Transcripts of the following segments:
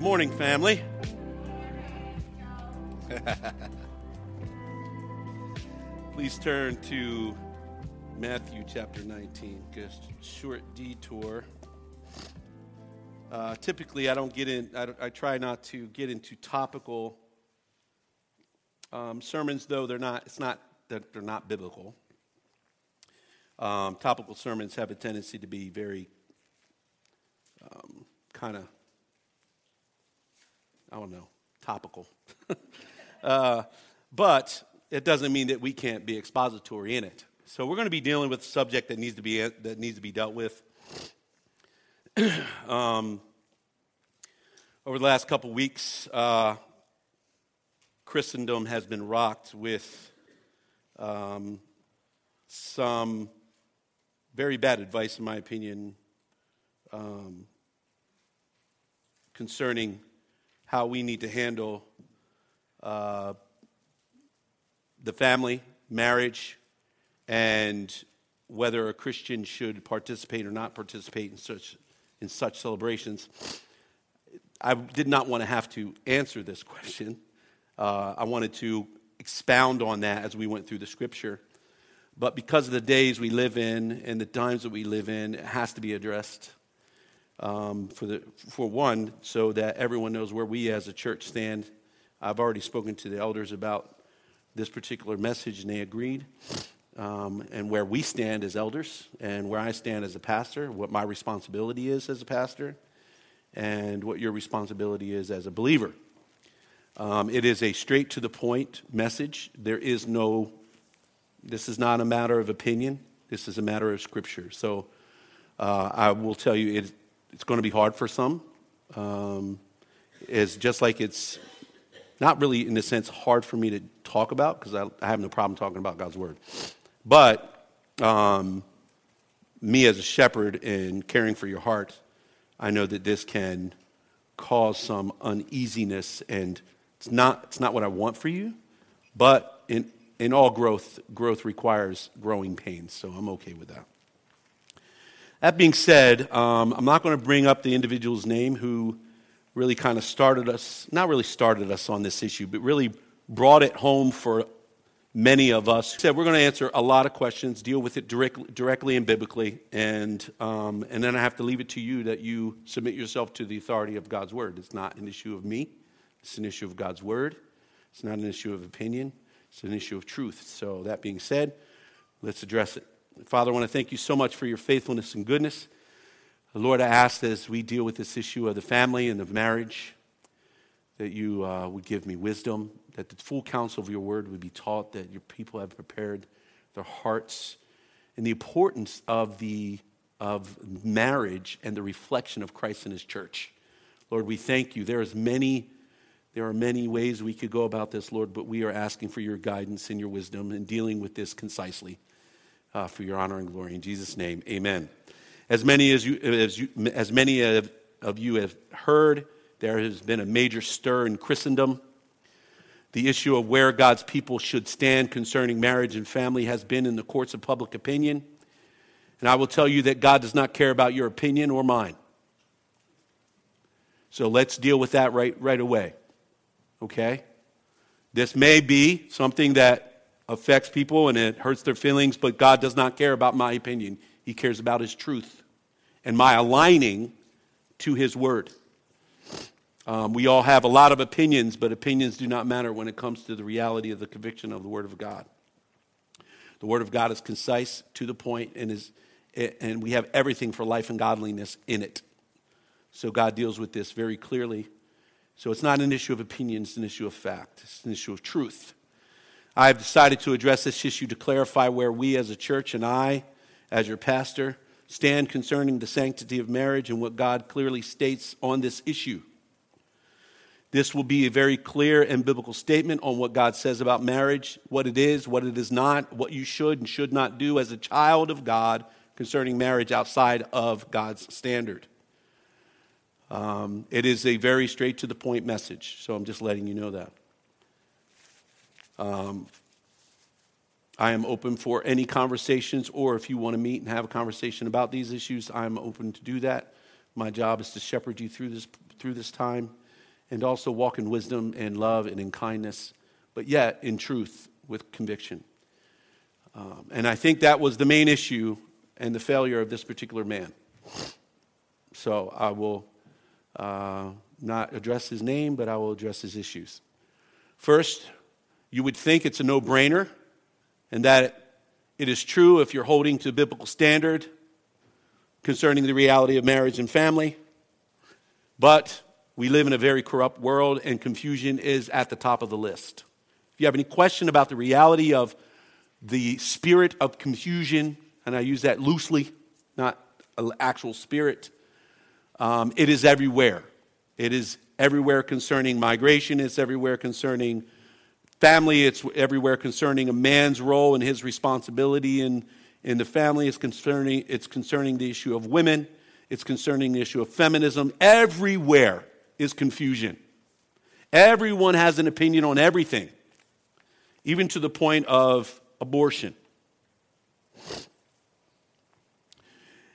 Good morning, family. Please turn to Matthew chapter 19. Just a short detour. Uh, typically, I don't get in. I, I, try not to get into topical um, sermons, though they're not. It's not that they're not biblical. Um, topical sermons have a tendency to be very um, kind of I don't know, topical. uh, but it doesn't mean that we can't be expository in it. So we're going to be dealing with a subject that needs to be that needs to be dealt with. um, over the last couple weeks, uh, Christendom has been rocked with um, some very bad advice, in my opinion, um, concerning how we need to handle uh, the family, marriage, and whether a Christian should participate or not participate in such, in such celebrations. I did not want to have to answer this question. Uh, I wanted to expound on that as we went through the scripture. But because of the days we live in and the times that we live in, it has to be addressed um, for, the, for one, so that everyone knows where we as a church stand. I've already spoken to the elders about this particular message, and they agreed. Um, and where we stand as elders, and where I stand as a pastor, what my responsibility is as a pastor, and what your responsibility is as a believer. Um, it is a straight to the point message. There is no, this is not a matter of opinion, this is a matter of scripture. So uh, I will tell you, it, it's going to be hard for some. Um, just like it's not really, in a sense, hard for me to talk about because I, I, have no problem talking about God's word. But um, me as a shepherd and caring for your heart, I know that this can cause some uneasiness, and it's not, it's not what I want for you. But in, in all growth, growth requires growing pains, so I'm okay with that. That being said, um, I'm not going to bring up the individual's name who really kind of started us, not really started us on this issue, but really brought it home for many of us. Said we're going to answer a lot of questions, deal with it direct, directly and biblically, and um, and then I have to leave it to you that you submit yourself to the authority of God's word. It's not an issue of me; it's an issue of God's word. It's not an issue of opinion; it's an issue of truth. So that being said, let's address it. Father, I want to thank you so much for your faithfulness and goodness. Lord, I ask as we deal with this issue of the family and of marriage, that you uh, would give me wisdom, that the full counsel of your word would be taught, that your people have prepared their hearts, and the importance of, the, of marriage and the reflection of Christ in his church. Lord, we thank you. There is many, there are many ways we could go about this, Lord, but we are asking for your guidance and your wisdom in dealing with this concisely uh, for your honor and glory. In Jesus' name, amen. As many, as, you, as, you, as many of, of you have heard, there has been a major stir in Christendom. The issue of where God's people should stand concerning marriage and family has been in the courts of public opinion. And I will tell you that God does not care about your opinion or mine. So let's deal with that right, right away. Okay? This may be something that affects people and it hurts their feelings, but God does not care about my opinion. He cares about His truth and my aligning to His word. Um, we all have a lot of opinions, but opinions do not matter when it comes to the reality of the conviction of the Word of God. The Word of God is concise, to the point, and, is, and we have everything for life and godliness in it. So God deals with this very clearly. So it's not an issue of opinion, it's an issue of fact, it's an issue of truth. I have decided to address this issue to clarify where we as a church and I, as your pastor, stand concerning the sanctity of marriage and what God clearly states on this issue. This will be a very clear and biblical statement on what God says about marriage, what it is, what it is not, what you should and should not do as a child of God concerning marriage outside of God's standard. Um, it is a very straight to the point message, so I'm just letting you know that. Um, I am open for any conversations, or if you want to meet and have a conversation about these issues, I'm open to do that. My job is to shepherd you through this, through this time. and also walk in wisdom and love and in kindness, but yet in truth with conviction. Um, and I think that was the main issue and the failure of this particular man. So I will uh, not address his name, but I will address his issues. First, you would think it's a no brainer, and that it is true if you're holding to biblical standard concerning the reality of marriage and family. But we live in a very corrupt world, and confusion is at the top of the list. If you have any question about the reality of the spirit of confusion, and I use that loosely, not an actual spirit, um, it is everywhere. It is everywhere concerning migration, it's everywhere concerning family, it's everywhere concerning a man's role and his responsibility in, in the family, it's concerning, it's concerning the issue of women, it's concerning the issue of feminism. Everywhere is confusion. Everyone has an opinion on everything, even to the point of abortion.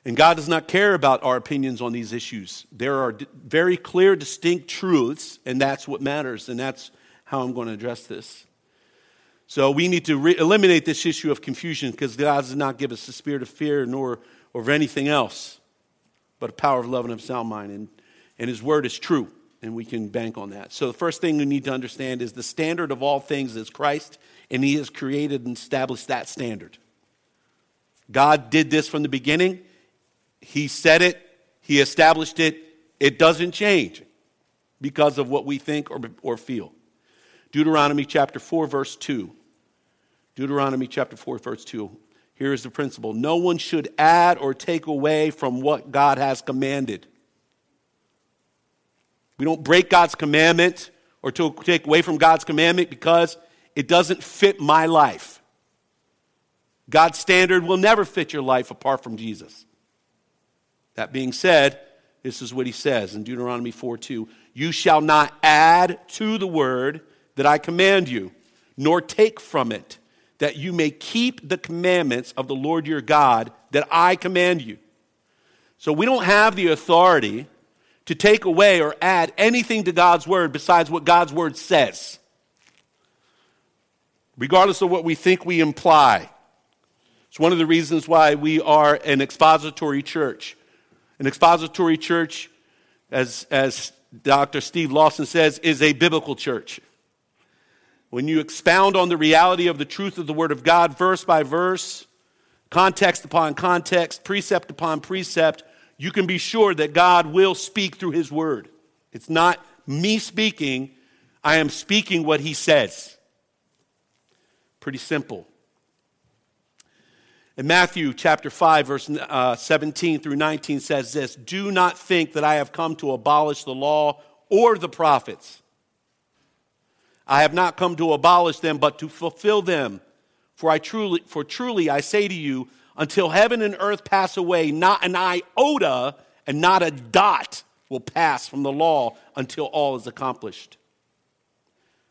And God does not care about our opinions on these issues. There are very clear, distinct truths, and that's what matters, and that's how I'm going to address this. So we need to re- eliminate this issue of confusion because God does not give us the spirit of fear nor of anything else, but a power of love and of sound mind. And, and His word is true, and we can bank on that. So the first thing we need to understand is the standard of all things is Christ, and He has created and established that standard. God did this from the beginning. He said it, He established it. It doesn't change because of what we think or, or feel. Deuteronomy chapter 4, verse 2. Deuteronomy chapter 4, verse 2. Here is the principle no one should add or take away from what God has commanded. We don't break God's commandment or to take away from God's commandment because it doesn't fit my life. God's standard will never fit your life apart from Jesus. That being said, this is what he says in Deuteronomy 4 2. You shall not add to the word that I command you, nor take from it, that you may keep the commandments of the Lord your God that I command you. So we don't have the authority to take away or add anything to God's word besides what God's word says, regardless of what we think we imply. It's one of the reasons why we are an expository church. An expository church, as, as Dr. Steve Lawson says, is a biblical church. When you expound on the reality of the truth of the Word of God, verse by verse, context upon context, precept upon precept, you can be sure that God will speak through His Word. It's not me speaking, I am speaking what He says. Pretty simple. In Matthew chapter 5, verse uh, 17 through 19 says this Do not think that I have come to abolish the law or the prophets. I have not come to abolish them, but to fulfill them. For, I truly, for truly I say to you, until heaven and earth pass away, not an iota and not a dot will pass from the law until all is accomplished.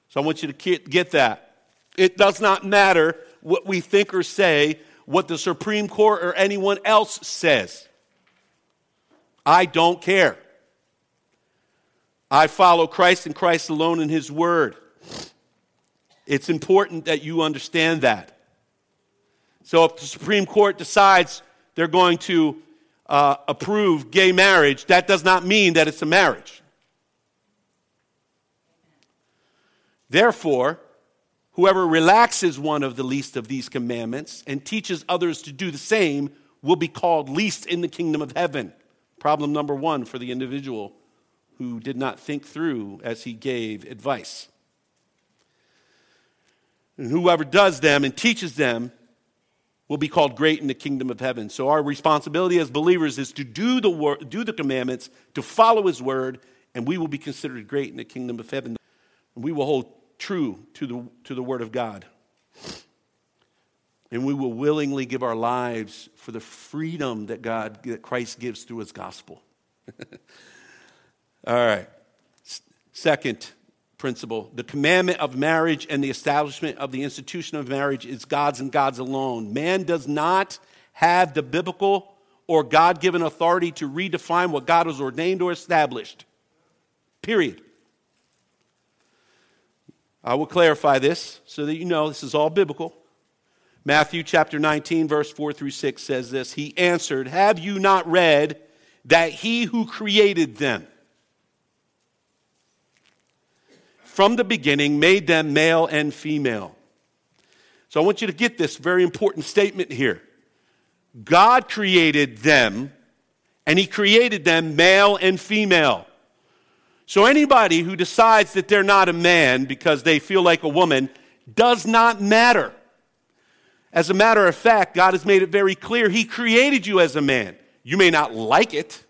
So I want you to get that. It does not matter what we think or say what the Supreme Court or anyone else says. I don't care. I follow Christ and Christ alone in His Word. It's important that you understand that. So, if the Supreme Court decides they're going to uh, approve gay marriage, that does not mean that it's a marriage. Therefore, Whoever relaxes one of the least of these commandments and teaches others to do the same will be called least in the kingdom of heaven. Problem number one for the individual who did not think through as he gave advice. And whoever does them and teaches them will be called great in the kingdom of heaven. So our responsibility as believers is to do the wor- do the commandments, to follow his word, and we will be considered great in the kingdom of heaven. And we will hold true to the, to the Word of God. And we will willingly give our lives for the freedom that God, that Christ gives through His gospel. All right. Second principle the commandment of marriage and the establishment of the institution of marriage is God's and God's alone. Man does not have the biblical or God given authority to redefine what God has ordained or established. Period. I will clarify this so that you know this is all biblical. Matthew chapter 19, verse 4 through 6 says this He answered, Have you not read that he who created them from the beginning made them male and female? So I want you to get this very important statement here. God created them, and he created them male and female. So anybody who decides that they're not a man because they feel like a woman does not matter. As a matter of fact, God has made it very clear He created you as a man. You may not like it.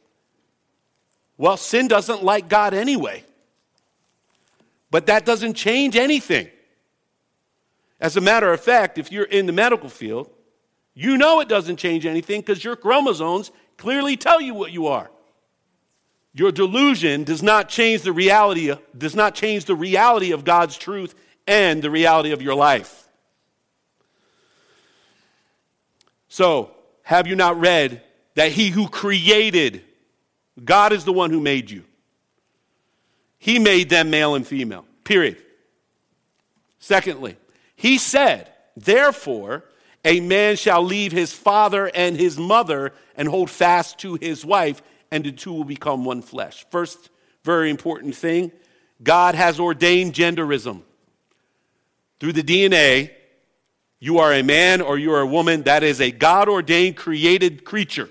Well, sin doesn't like God anyway. But that doesn't change anything. As a matter of fact, if you're in the medical field, you know it doesn't change anything because your chromosomes clearly tell you what you are. Your delusion does not change the reality, does not change the reality of God's truth and the reality of your life. So, have you not read that he who created, God is the one who made you? He made them male and female, period. Secondly, he said, Therefore, a man shall leave his father and his mother and hold fast to his wife, and the two will become one flesh. First, very important thing God has ordained genderism. Through the DNA, you are a man or you are a woman, that is a God ordained created creature.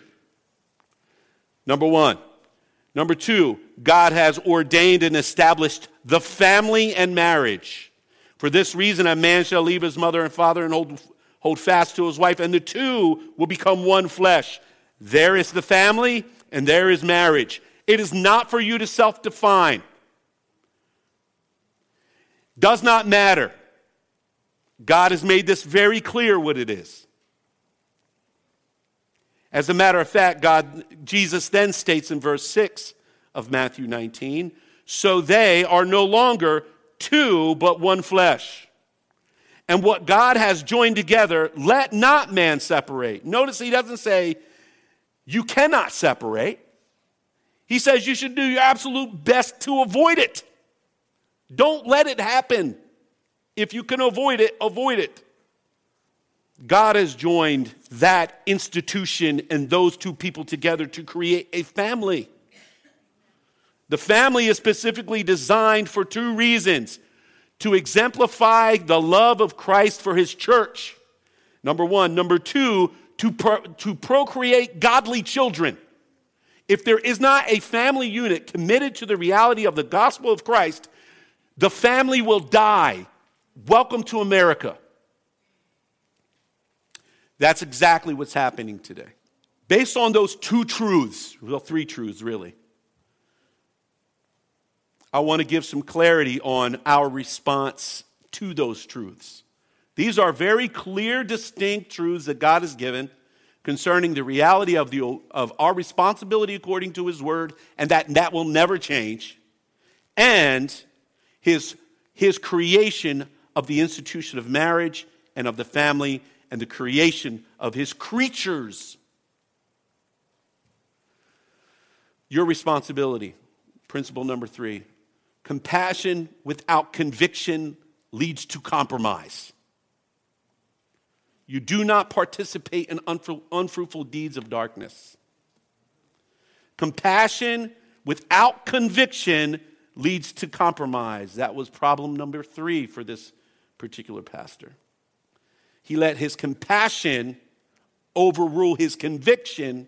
Number one. Number two, God has ordained and established the family and marriage. For this reason, a man shall leave his mother and father and hold, hold fast to his wife, and the two will become one flesh. There is the family, and there is marriage. It is not for you to self define. Does not matter. God has made this very clear what it is. As a matter of fact, God, Jesus then states in verse 6 of Matthew 19, so they are no longer two, but one flesh. And what God has joined together, let not man separate. Notice he doesn't say, you cannot separate. He says you should do your absolute best to avoid it. Don't let it happen. If you can avoid it, avoid it. God has joined that institution and those two people together to create a family. The family is specifically designed for two reasons to exemplify the love of Christ for his church. Number one. Number two, to, pro- to procreate godly children. If there is not a family unit committed to the reality of the gospel of Christ, the family will die Welcome to America. That's exactly what's happening today. Based on those two truths, well, three truths really, I want to give some clarity on our response to those truths. These are very clear, distinct truths that God has given concerning the reality of, the, of our responsibility according to His Word, and that that will never change, and His, his creation of the institution of marriage and of the family and the creation of his creatures. Your responsibility, principle number three compassion without conviction leads to compromise. You do not participate in unfruitful deeds of darkness. Compassion without conviction leads to compromise. That was problem number three for this particular pastor. He let his compassion overrule his conviction,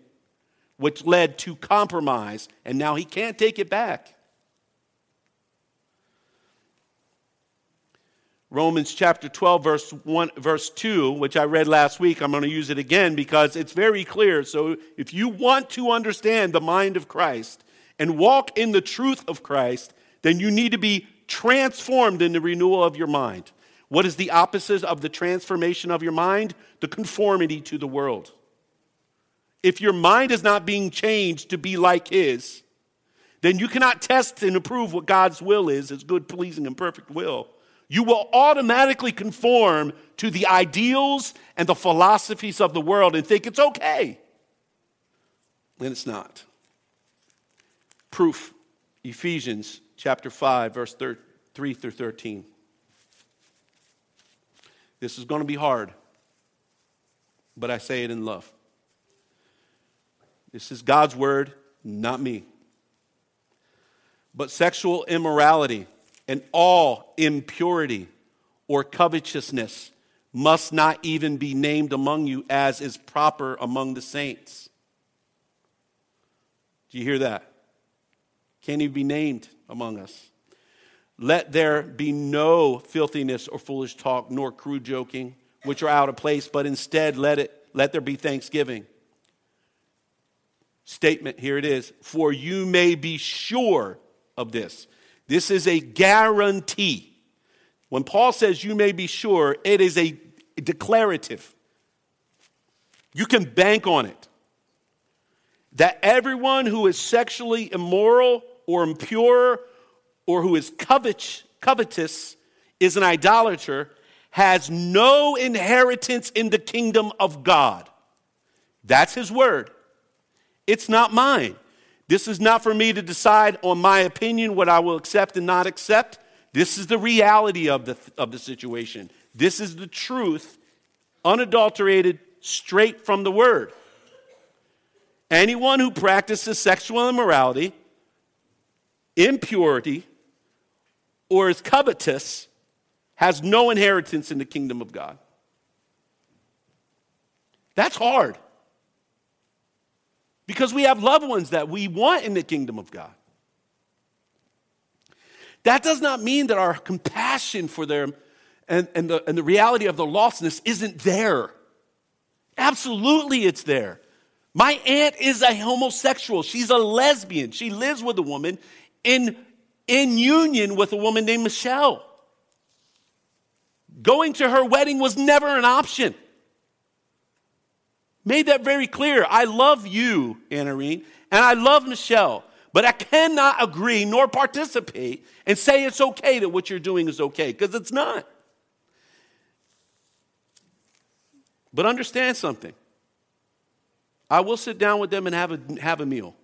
which led to compromise, and now he can't take it back. Romans chapter 12, verse 1, verse 2, which I read last week, I'm going to use it again because it's very clear. So if you want to understand the mind of Christ and walk in the truth of Christ, then you need to be transformed in the renewal of your mind. What is the opposite of the transformation of your mind? The conformity to the world. If your mind is not being changed to be like His, then you cannot test and approve what God's will is, His good, pleasing, and perfect will. You will automatically conform to the ideals and the philosophies of the world and think it's okay. And it's not. Proof Ephesians chapter 5, verse 3 through 13. This is going to be hard, but I say it in love. This is God's word, not me. But sexual immorality and all impurity or covetousness must not even be named among you as is proper among the saints. Do you hear that? Can't even be named among us. Let there be no filthiness or foolish talk, nor crude joking, which are out of place, but instead let it let there be thanksgiving. Statement, here it is. For you may be sure of this. This is a guarantee. When Paul says you may be sure, it is a declarative. You can bank on it. That everyone who is sexually immoral or impure or who is covet, covetous is an idolater has no inheritance in the kingdom of God. That's his word. It's not mine. This is not for me to decide on my opinion what I will accept and not accept. This is the reality of the, of the situation. This is the truth, unadulterated, straight from the word. Anyone who practices sexual immorality, impurity, or is covetous has no inheritance in the kingdom of God. That's hard. Because we have loved ones that we want in the kingdom of God. That does not mean that our compassion for them and, and, the, and the reality of the lostness isn't there. Absolutely, it's there. My aunt is a homosexual. She's a lesbian. She lives with a woman in, in union with a woman named Michelle. Going to her wedding was never an option. Made that very clear. I love you, Anarine, and I love Michelle. But I cannot agree nor participate and say it's okay that what you're doing is okay, because it's not. But understand something. I will sit down with them and have a, have a meal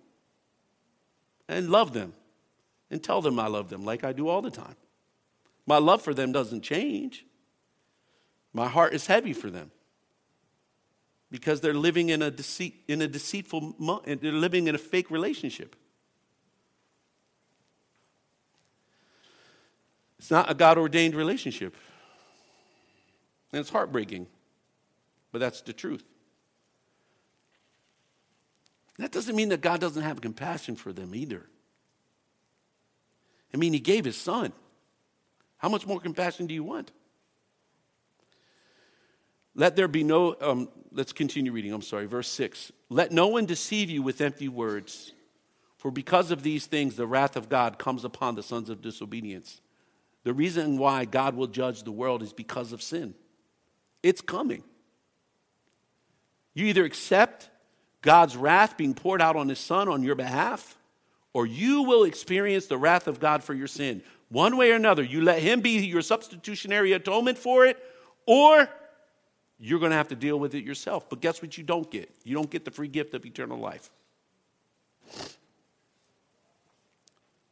and love them and tell them I love them like I do all the time. My love for them doesn't change. My heart is heavy for them because they're living in a, deceit, in a deceitful, they're living in a fake relationship. It's not a God ordained relationship. And it's heartbreaking, but that's the truth. That doesn't mean that God doesn't have compassion for them either. I mean, He gave His Son. How much more compassion do you want? Let there be no, um, let's continue reading. I'm sorry, verse 6. Let no one deceive you with empty words, for because of these things, the wrath of God comes upon the sons of disobedience. The reason why God will judge the world is because of sin. It's coming. You either accept God's wrath being poured out on his son on your behalf, or you will experience the wrath of God for your sin. One way or another, you let him be your substitutionary atonement for it, or you're going to have to deal with it yourself. But guess what you don't get? You don't get the free gift of eternal life.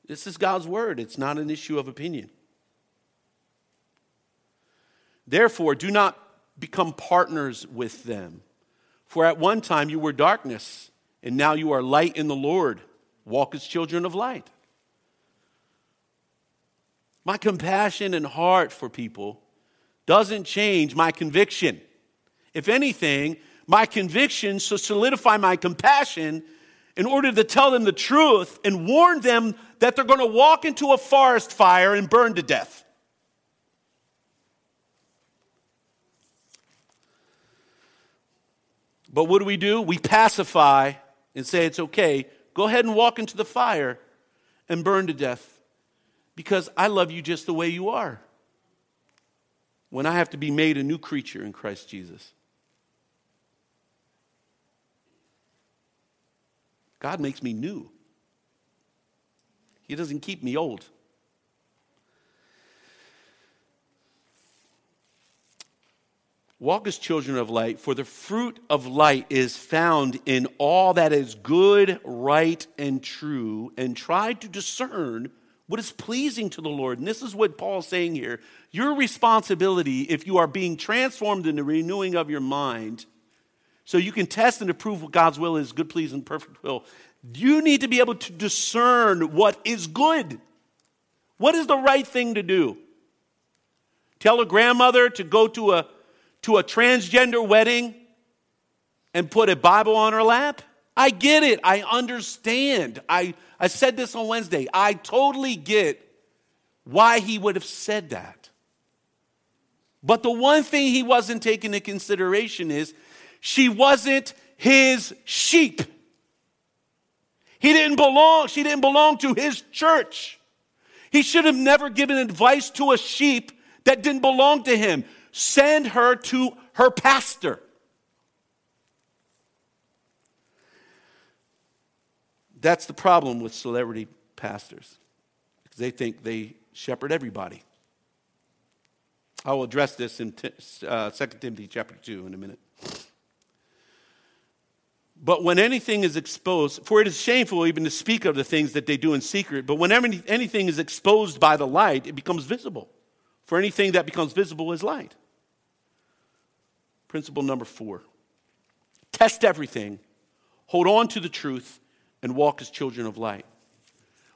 This is God's word, it's not an issue of opinion. Therefore, do not become partners with them. For at one time you were darkness, and now you are light in the Lord. Walk as children of light. My compassion and heart for people doesn't change my conviction. If anything, my conviction should solidify my compassion in order to tell them the truth and warn them that they're going to walk into a forest fire and burn to death. But what do we do? We pacify and say it's okay. Go ahead and walk into the fire and burn to death because I love you just the way you are. When I have to be made a new creature in Christ Jesus. God makes me new. He doesn't keep me old. Walk as children of light, for the fruit of light is found in all that is good, right, and true, and try to discern what is pleasing to the Lord. And this is what Paul's saying here. Your responsibility, if you are being transformed in the renewing of your mind, so you can test and approve what God's will is, good, pleasing, perfect will, you need to be able to discern what is good. What is the right thing to do? Tell a grandmother to go to a, to a transgender wedding and put a Bible on her lap? I get it. I understand. I, I said this on Wednesday. I totally get why he would have said that. But the one thing he wasn't taking into consideration is she wasn't his sheep. He didn't belong, she didn't belong to his church. He should have never given advice to a sheep that didn't belong to him. Send her to her pastor. That's the problem with celebrity pastors, because they think they shepherd everybody. I will address this in uh, 2 Timothy chapter 2 in a minute. But when anything is exposed, for it is shameful even to speak of the things that they do in secret, but when anything is exposed by the light, it becomes visible. For anything that becomes visible is light. Principle number four test everything, hold on to the truth, and walk as children of light.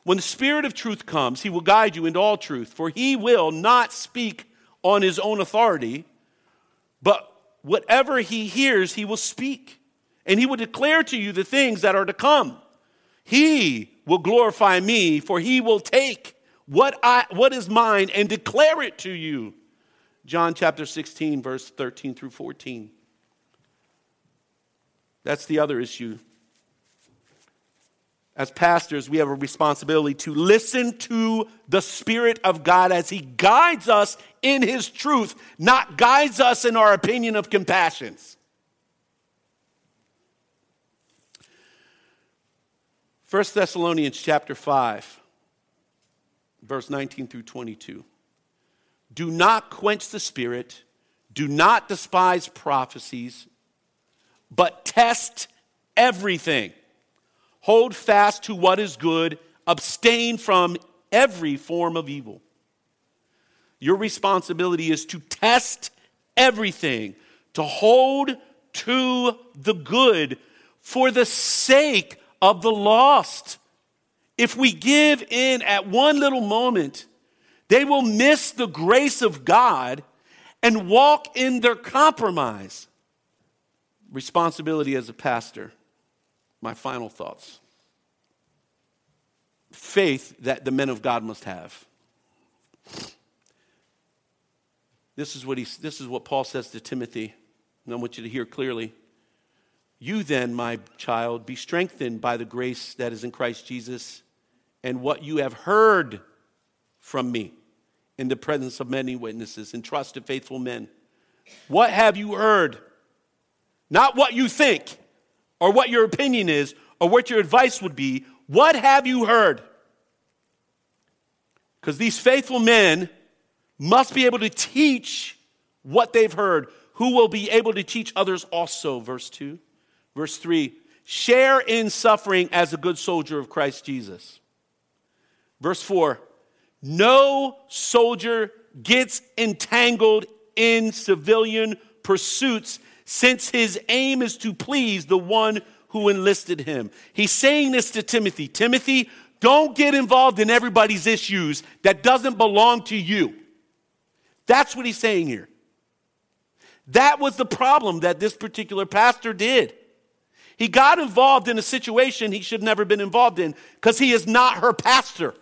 When the Spirit of truth comes, He will guide you into all truth, for He will not speak on His own authority, but whatever He hears, He will speak, and He will declare to you the things that are to come. He will glorify me, for He will take what, I, what is mine and declare it to you. John chapter 16, verse 13 through 14. That's the other issue as pastors, we have a responsibility to listen to the Spirit of God as He guides us in His truth, not guides us in our opinion of compassions. 1 Thessalonians chapter 5, verse 19 through 22. Do not quench the Spirit, do not despise prophecies, but test everything Hold fast to what is good, abstain from every form of evil. Your responsibility is to test everything, to hold to the good for the sake of the lost. If we give in at one little moment, they will miss the grace of God and walk in their compromise. Responsibility as a pastor my final thoughts. Faith that the men of God must have. This is what, he, this is what Paul says to Timothy, and I want you to hear clearly. You then, my child, be strengthened by the grace that is in Christ Jesus and what you have heard from me in the presence of many witnesses and trusted faithful men. What have you heard? Not what you think or what your opinion is or what your advice would be. What have you heard? Because these faithful men must be able to teach what they've heard, who will be able to teach others also. Verse 2. Verse 3 share in suffering as a good soldier of Christ Jesus. Verse 4 no soldier gets entangled in civilian pursuits since his aim is to please the one who enlisted him. He's saying this to Timothy Timothy, don't get involved in everybody's issues that doesn't belong to you. That's what he's saying here. That was the problem that this particular pastor did. He got involved in a situation he should never been involved in because he is not her pastor.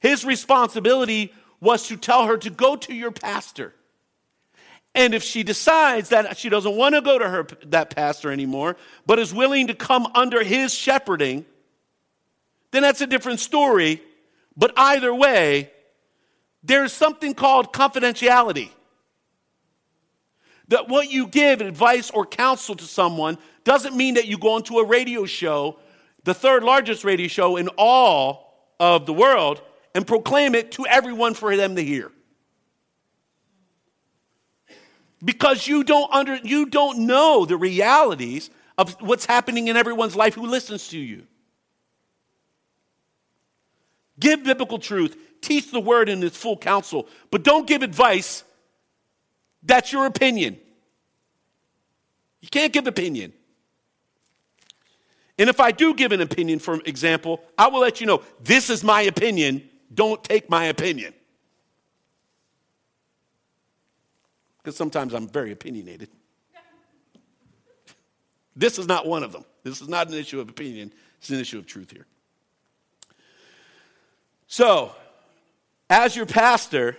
His responsibility was to tell her to go to your pastor. And if she decides that she doesn't want to go to her, that pastor anymore, but is willing to come under his shepherding, then that's a different story. But either way, there's something called confidentiality. That what you give advice or counsel to someone doesn't mean that you go into a radio show, the third largest radio show in all of the world, and proclaim it to everyone for them to hear because you don't under you don't know the realities of what's happening in everyone's life who listens to you. Give biblical truth, teach the word in its full counsel, but don't give advice. That's your opinion. You can't give opinion. And if I do give an opinion, for example, I will let you know this is my opinion. Don't take my opinion. Because sometimes I'm very opinionated. This is not one of them. This is not an issue of opinion, it's an issue of truth here. So, as your pastor,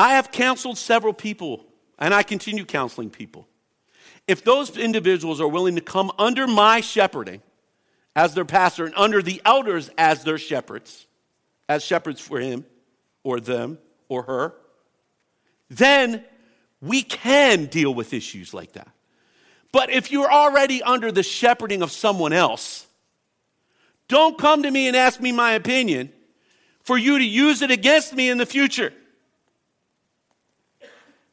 I have counseled several people, and I continue counseling people. If those individuals are willing to come under my shepherding as their pastor and under the elders as their shepherds, as shepherds for him or them or her, then we can deal with issues like that. But if you're already under the shepherding of someone else, don't come to me and ask me my opinion for you to use it against me in the future.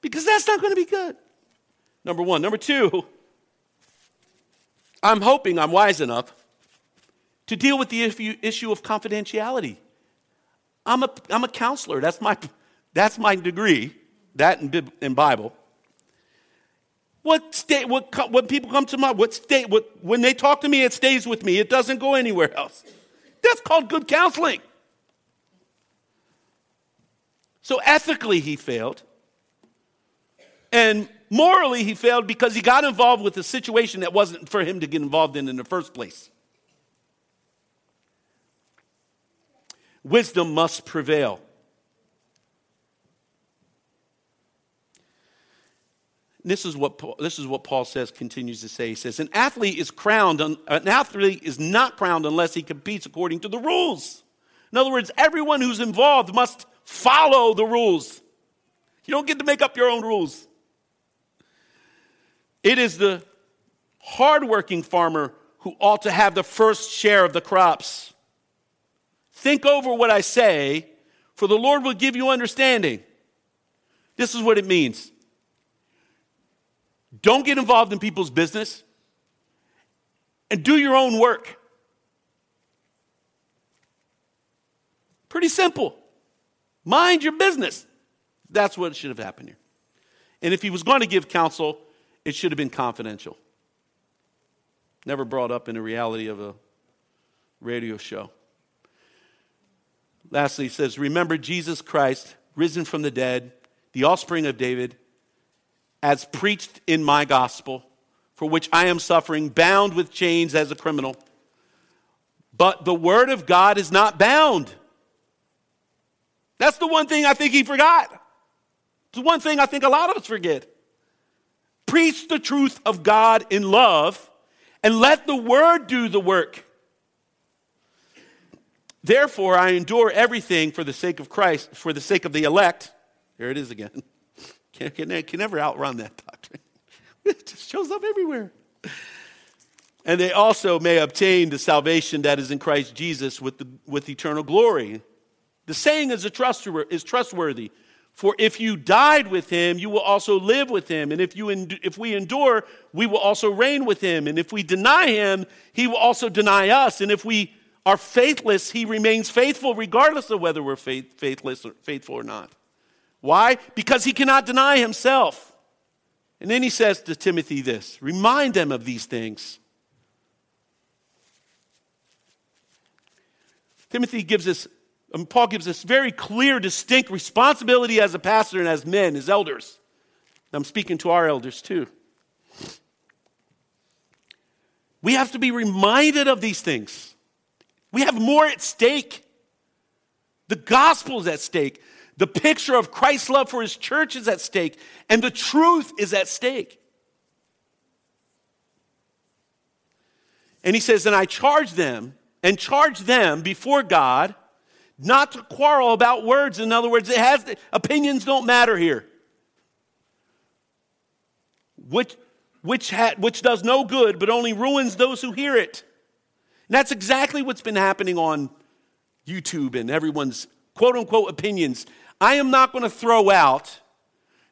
Because that's not going to be good. Number one. Number two, I'm hoping I'm wise enough to deal with the issue of confidentiality. I'm a, I'm a counselor. That's my, that's my degree, that in, in Bible. What state, what, when people come to my, what state, what, when they talk to me, it stays with me. It doesn't go anywhere else. That's called good counseling. So ethically, he failed. And morally, he failed because he got involved with a situation that wasn't for him to get involved in in the first place. Wisdom must prevail. this is what Paul, this is what Paul says continues to say. He says, "An athlete is crowned. An athlete is not crowned unless he competes according to the rules. In other words, everyone who's involved must follow the rules. You don't get to make up your own rules. It is the hardworking farmer who ought to have the first share of the crops. Think over what I say, for the Lord will give you understanding. This is what it means. Don't get involved in people's business and do your own work. Pretty simple. Mind your business. That's what should have happened here. And if he was going to give counsel, it should have been confidential. Never brought up in the reality of a radio show. Lastly, he says, Remember Jesus Christ, risen from the dead, the offspring of David as preached in my gospel, for which I am suffering, bound with chains as a criminal. But the word of God is not bound. That's the one thing I think he forgot. It's the one thing I think a lot of us forget. Preach the truth of God in love and let the word do the work. Therefore, I endure everything for the sake of Christ, for the sake of the elect. Here it is again. Can, can, can never outrun that doctrine. It just shows up everywhere. And they also may obtain the salvation that is in Christ Jesus with, the, with eternal glory. The saying is, a trustworthy, is trustworthy. For if you died with him, you will also live with him. And if, you if we endure, we will also reign with him. And if we deny him, he will also deny us. And if we are faithless, he remains faithful, regardless of whether we're faith, faithless or faithful or not. Why? Because he cannot deny himself. And then he says to Timothy this remind them of these things. Timothy gives us, um, Paul gives us very clear, distinct responsibility as a pastor and as men, as elders. I'm speaking to our elders too. We have to be reminded of these things. We have more at stake. The gospel is at stake. The picture of Christ's love for his church is at stake, and the truth is at stake. And he says, And I charge them, and charge them before God not to quarrel about words. In other words, it has opinions don't matter here. Which, which, ha, which does no good, but only ruins those who hear it. And that's exactly what's been happening on YouTube and everyone's quote unquote opinions. I am not going to throw out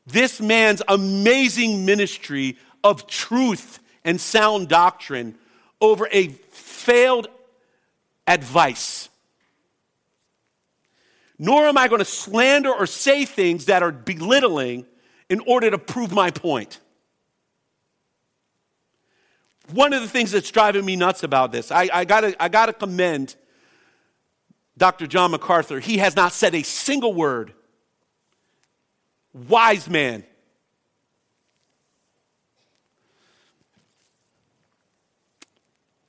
this man's amazing ministry of truth and sound doctrine over a failed advice. Nor am I going to slander or say things that are belittling in order to prove my point. One of the things that's driving me nuts about this, I, I, gotta, I gotta commend Dr. John MacArthur. He has not said a single word. Wise man.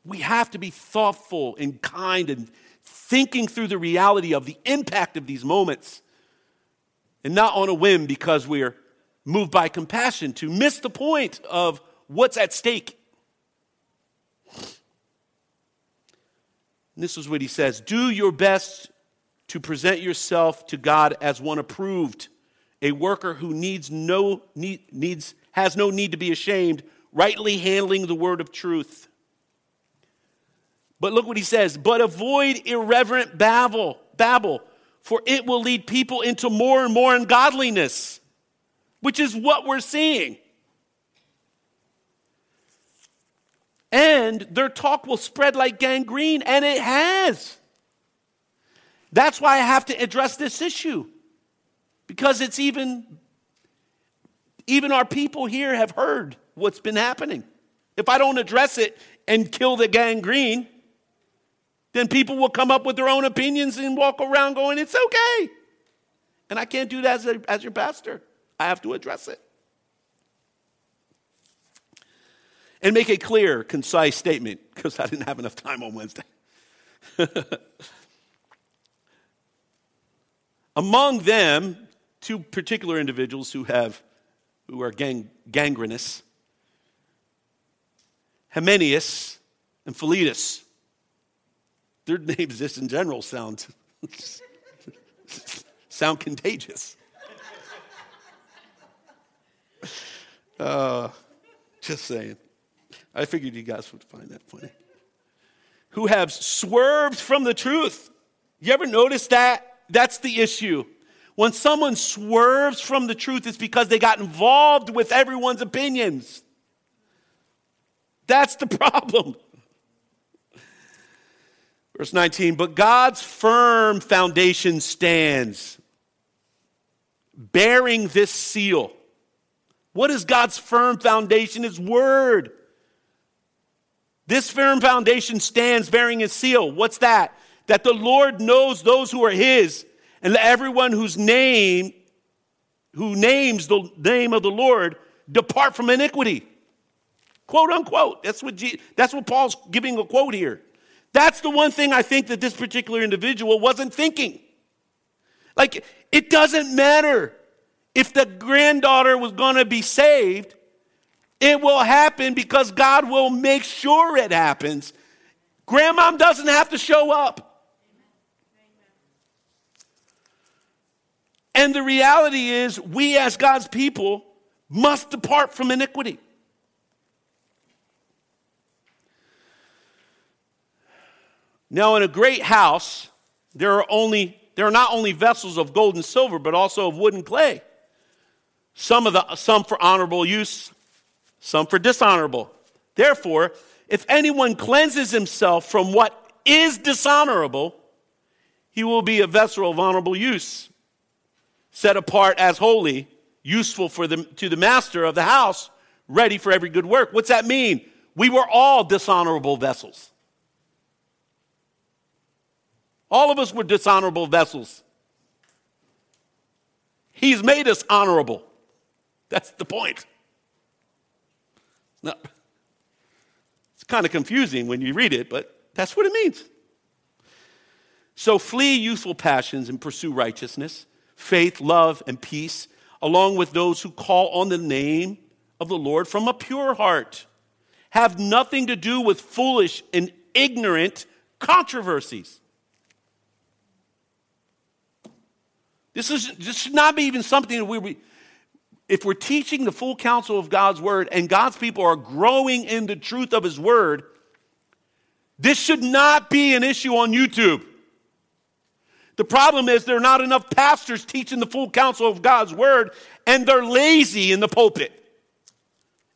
We have to be thoughtful and kind and thinking through the reality of the impact of these moments and not on a whim because we're moved by compassion to miss the point of what's at stake. And this is what he says Do your best to present yourself to God as one approved, a worker who needs no, need, needs, has no need to be ashamed, rightly handling the word of truth. But look what he says, but avoid irreverent babble, babble, for it will lead people into more and more ungodliness, which is what we're seeing. And their talk will spread like gangrene, and it has. That's why I have to address this issue. Because it's even, even our people here have heard what's been happening. If I don't address it and kill the gangrene, then people will come up with their own opinions and walk around going, it's okay. And I can't do that as, a, as your pastor. I have to address it. And make a clear, concise statement, because I didn't have enough time on Wednesday. Among them, two particular individuals who have who are gang, gangrenous, Hymenaeus and Philetus. Their names just in general sound, sound contagious. Uh, just saying. I figured you guys would find that funny. Who have swerved from the truth. You ever notice that? That's the issue. When someone swerves from the truth, it's because they got involved with everyone's opinions. That's the problem. Verse 19, but God's firm foundation stands, bearing this seal. What is God's firm foundation? His word. This firm foundation stands bearing his seal. What's that? That the Lord knows those who are his, and everyone whose name, who names the name of the Lord, depart from iniquity. Quote unquote. That's what, G, that's what Paul's giving a quote here. That's the one thing I think that this particular individual wasn't thinking. Like, it doesn't matter if the granddaughter was going to be saved, it will happen because God will make sure it happens. Grandmom doesn't have to show up. And the reality is, we as God's people must depart from iniquity. Now, in a great house, there are only there are not only vessels of gold and silver, but also of wood and clay. Some of the some for honorable use, some for dishonorable. Therefore, if anyone cleanses himself from what is dishonorable, he will be a vessel of honorable use, set apart as holy, useful for the, to the master of the house, ready for every good work. What's that mean? We were all dishonorable vessels. All of us were dishonorable vessels. He's made us honorable. That's the point. Now, it's kind of confusing when you read it, but that's what it means. So flee youthful passions and pursue righteousness, faith, love, and peace, along with those who call on the name of the Lord from a pure heart. Have nothing to do with foolish and ignorant controversies This, is, this should not be even something that we, if we're teaching the full counsel of God's word and God's people are growing in the truth of his word, this should not be an issue on YouTube. The problem is there are not enough pastors teaching the full counsel of God's word, and they're lazy in the pulpit.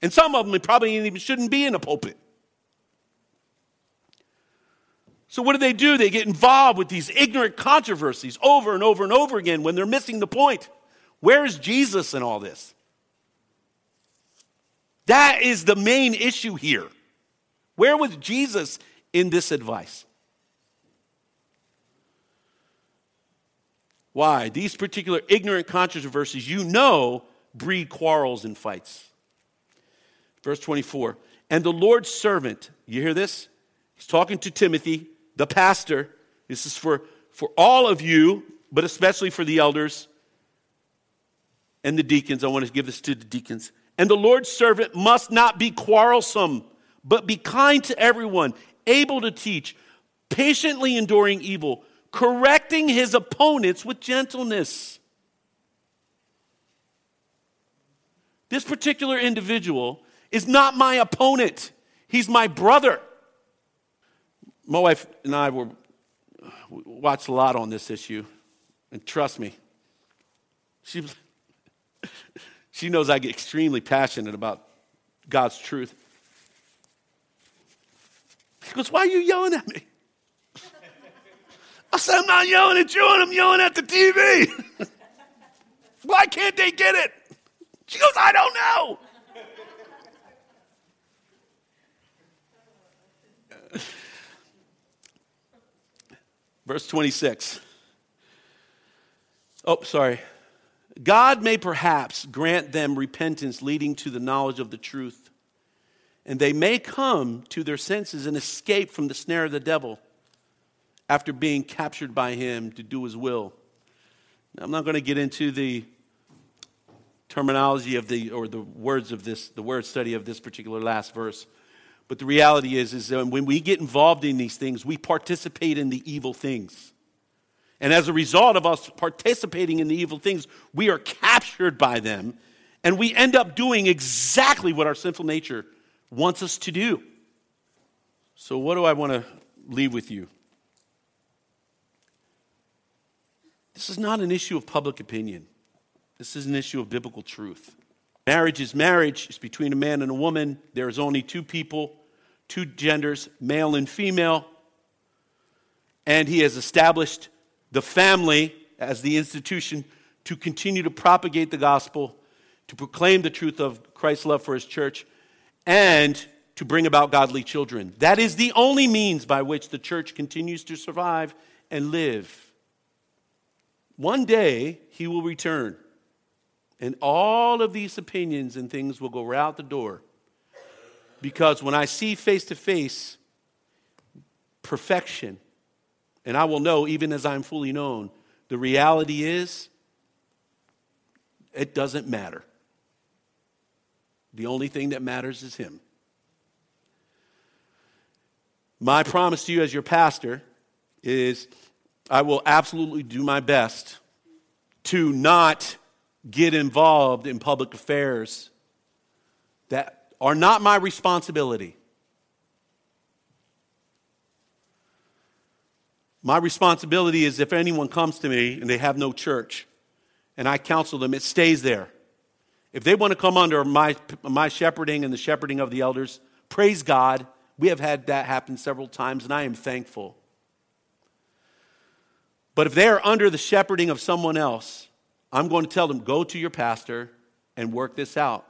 And some of them probably even shouldn't be in the pulpit. So, what do they do? They get involved with these ignorant controversies over and over and over again when they're missing the point. Where is Jesus in all this? That is the main issue here. Where was Jesus in this advice? Why? These particular ignorant controversies, you know, breed quarrels and fights. Verse 24. And the Lord's servant, you hear this? He's talking to Timothy, the pastor. This is for, for all of you, but especially for the elders and the deacons. I want to give this to the deacons. And the Lord's servant must not be quarrelsome, but be kind to everyone, able to teach, patiently enduring evil, correcting his opponents with gentleness. This particular individual is not my opponent, he's my brother. My wife and I were watched a lot on this issue, and trust me, she, she knows I get extremely passionate about God's truth. She goes, Why are you yelling at me? I said, I'm not yelling at you, and I'm yelling at the TV. Why can't they get it? She goes, I don't know. Verse 26. Oh, sorry. God may perhaps grant them repentance leading to the knowledge of the truth, and they may come to their senses and escape from the snare of the devil after being captured by him to do his will. Now, I'm not going to get into the terminology of the or the words of this the word study of this particular last verse but the reality is, is that when we get involved in these things, we participate in the evil things. And as a result of us participating in the evil things, we are captured by them, and we end up doing exactly what our sinful nature wants us to do. So, what do I want to leave with you? This is not an issue of public opinion, this is an issue of biblical truth. Marriage is marriage, it's between a man and a woman. There is only two people two genders, male and female. And he has established the family as the institution to continue to propagate the gospel, to proclaim the truth of Christ's love for his church, and to bring about godly children. That is the only means by which the church continues to survive and live. One day he will return, and all of these opinions and things will go right out the door because when I see face to face perfection, and I will know even as I'm fully known, the reality is it doesn't matter. The only thing that matters is Him. My promise to you as your pastor is I will absolutely do my best to not get involved in public affairs that are not my responsibility. My responsibility is if anyone comes to me and they have no church and I counsel them, it stays there. If they want to come under my, my shepherding and the shepherding of the elders, praise God. We have had that happen several times and I am thankful. But if they are under the shepherding of someone else, I'm going to tell them, go to your pastor and work this out.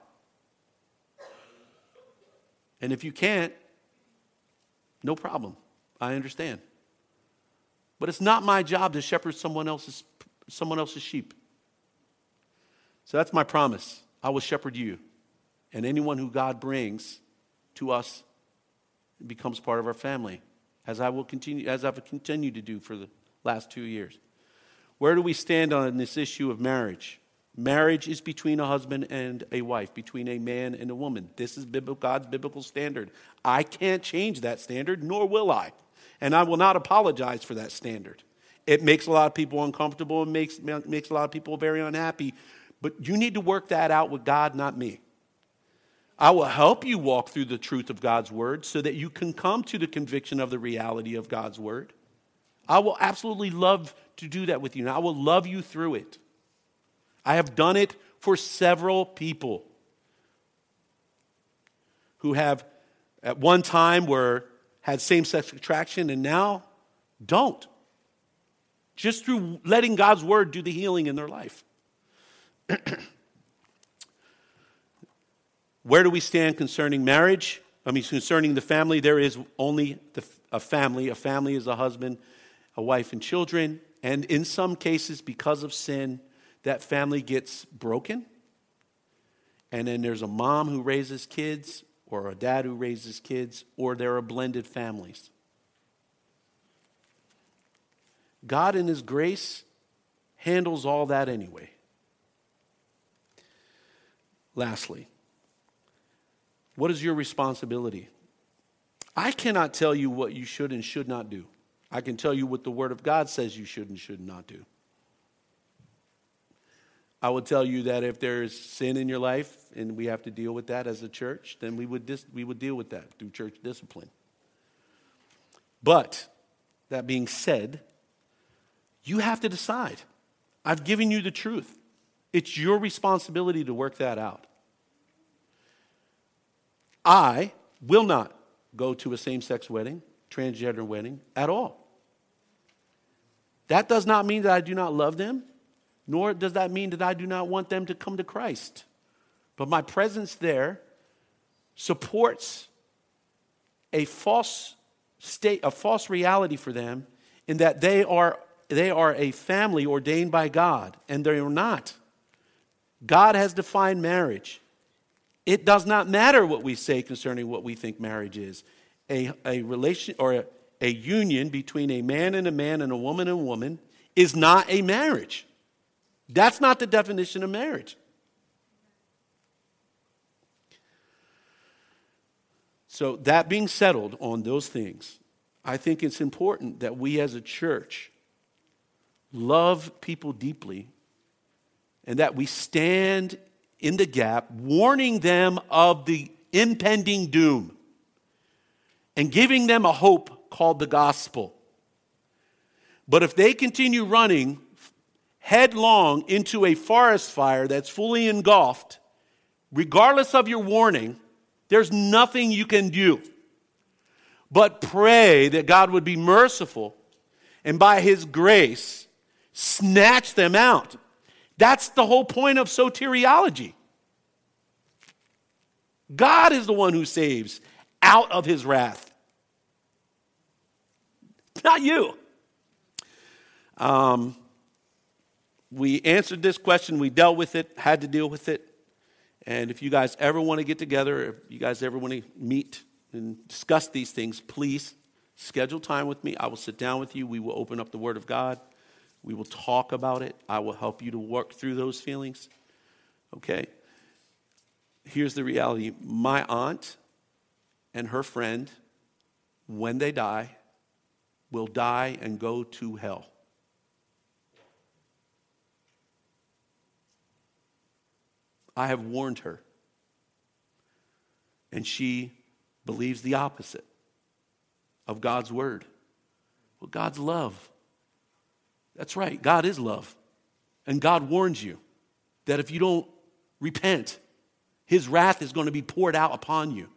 And if you can't, no problem. I understand. But it's not my job to shepherd someone else's, someone else's sheep. So that's my promise. I will shepherd you. And anyone who God brings to us becomes part of our family, as I will continue, as I've continued to do for the last two years. Where do we stand on this issue of marriage? Marriage is between a husband and a wife, between a man and a woman. This is God's biblical standard. I can't change that standard, nor will I. And I will not apologize for that standard. It makes a lot of people uncomfortable and makes, makes a lot of people very unhappy. But you need to work that out with God, not me. I will help you walk through the truth of God's word so that you can come to the conviction of the reality of God's word. I will absolutely love to do that with you, and I will love you through it. I have done it for several people who have at one time were had same-sex attraction and now Don't. Just through letting God's word do the healing in their life. Where do we stand concerning marriage? I mean, concerning the family, there is only the, a family. A family is a husband, a wife, and children. And in some cases, because of sin, that family gets broken. And then there's a mom who raises kids, or a dad who raises kids, or there are blended families. God, in His grace, handles all that anyway. Lastly, what is your responsibility? I cannot tell you what you should and should not do. I can tell you what the Word of God says you should and should not do. I would tell you that if there's sin in your life and we have to deal with that as a church, then we would, dis- we would deal with that through church discipline. But, that being said, you have to decide. I've given you the truth. It's your responsibility to work that out. I will not go to a same sex wedding, transgender wedding at all. That does not mean that I do not love them, nor does that mean that I do not want them to come to Christ. But my presence there supports a false state, a false reality for them in that they are, they are a family ordained by God, and they are not. God has defined marriage. It does not matter what we say concerning what we think marriage is. A, a relation or a, a union between a man and a man and a woman and a woman is not a marriage. That's not the definition of marriage. So, that being settled on those things, I think it's important that we as a church love people deeply and that we stand in the gap, warning them of the impending doom and giving them a hope called the gospel. But if they continue running headlong into a forest fire that's fully engulfed, regardless of your warning, there's nothing you can do but pray that God would be merciful and by his grace snatch them out that's the whole point of soteriology. God is the one who saves out of his wrath, not you. Um, we answered this question, we dealt with it, had to deal with it. And if you guys ever want to get together, if you guys ever want to meet and discuss these things, please schedule time with me. I will sit down with you. We will open up the Word of God. We will talk about it. I will help you to work through those feelings. Okay? Here's the reality my aunt and her friend, when they die, will die and go to hell. I have warned her. And she believes the opposite of God's word. Well, God's love. That's right, God is love. And God warns you that if you don't repent, his wrath is going to be poured out upon you.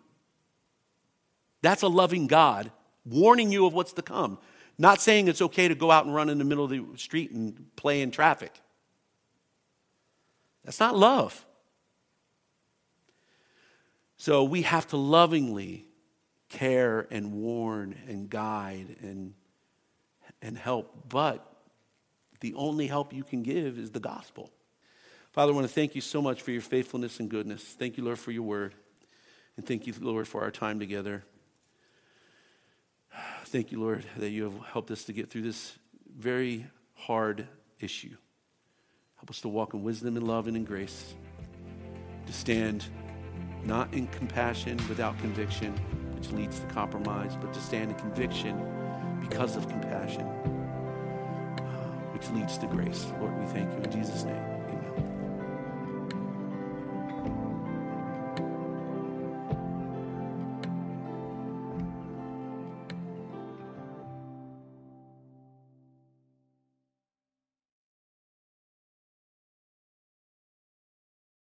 That's a loving God warning you of what's to come. Not saying it's okay to go out and run in the middle of the street and play in traffic. That's not love. So we have to lovingly care and warn and guide and, and help. But the only help you can give is the gospel. Father, I want to thank you so much for your faithfulness and goodness. Thank you, Lord, for your word. And thank you, Lord, for our time together. Thank you, Lord, that you have helped us to get through this very hard issue. Help us to walk in wisdom and love and in grace, to stand not in compassion without conviction, which leads to compromise, but to stand in conviction because of compassion uh, which leads to grace. Lord, we thank you in Jesus' name.